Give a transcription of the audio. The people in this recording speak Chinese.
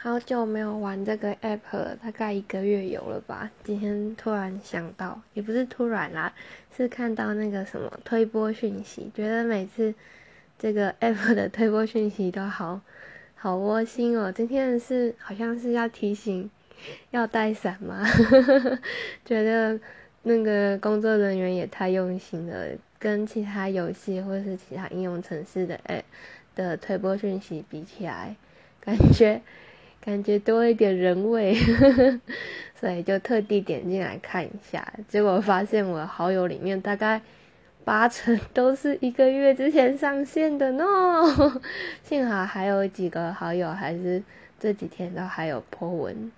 好久没有玩这个 app 了，大概一个月有了吧。今天突然想到，也不是突然啦，是看到那个什么推播讯息，觉得每次这个 app 的推播讯息都好好窝心哦。今天是好像是要提醒要带伞吗？觉得那个工作人员也太用心了，跟其他游戏或是其他应用程式的 app 的推播讯息比起来，感觉。感觉多一点人味，所以就特地点进来看一下，结果发现我好友里面大概八成 都是一个月之前上线的呢。幸好还有几个好友还是这几天都还有 po 文。